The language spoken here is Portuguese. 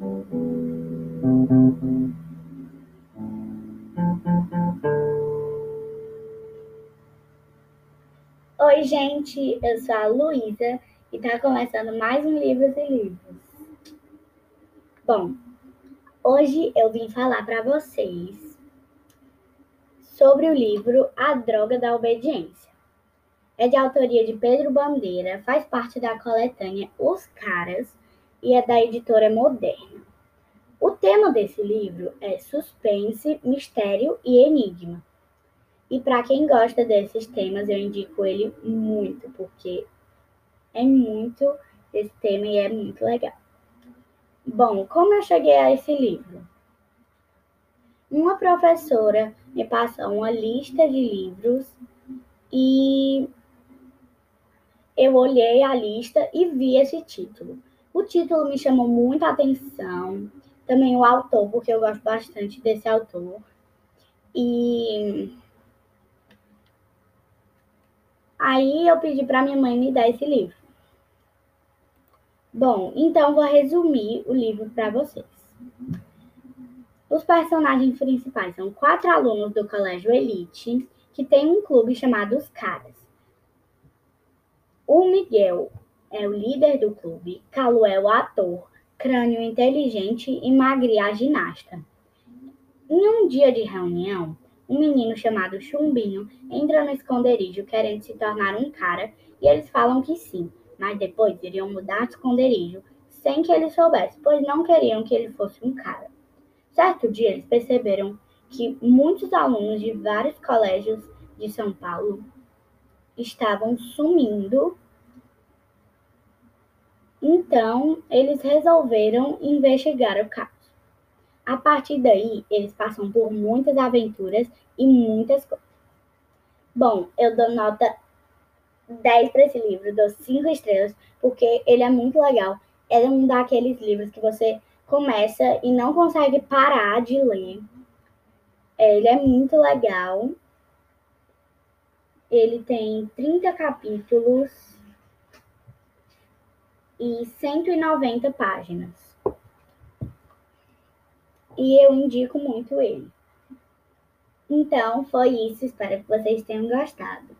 Oi, gente, eu sou a Luísa e está começando mais um Livros e Livros. Bom, hoje eu vim falar para vocês sobre o livro A Droga da Obediência. É de autoria de Pedro Bandeira, faz parte da coletânea Os Caras e é da editora Moderna. O tema desse livro é suspense, mistério e enigma. E para quem gosta desses temas, eu indico ele muito, porque é muito esse tema e é muito legal. Bom, como eu cheguei a esse livro? Uma professora me passou uma lista de livros e eu olhei a lista e vi esse título. O título me chamou muita atenção, também o autor, porque eu gosto bastante desse autor. E Aí eu pedi para minha mãe me dar esse livro. Bom, então vou resumir o livro para vocês. Os personagens principais são quatro alunos do Colégio Elite que tem um clube chamado Os Caras. O Miguel é o líder do clube, Calu é o ator, crânio inteligente e Magri a ginasta. Em um dia de reunião, um menino chamado Chumbinho entra no esconderijo querendo se tornar um cara e eles falam que sim, mas depois iriam mudar de esconderijo sem que ele soubesse, pois não queriam que ele fosse um cara. Certo dia eles perceberam que muitos alunos de vários colégios de São Paulo estavam sumindo. Então, eles resolveram investigar o caso. A partir daí, eles passam por muitas aventuras e muitas coisas. Bom, eu dou nota 10 para esse livro, dou 5 estrelas, porque ele é muito legal. É um daqueles livros que você começa e não consegue parar de ler. É, ele é muito legal. Ele tem 30 capítulos e 190 páginas e eu indico muito ele. Então, foi isso. Espero que vocês tenham gostado.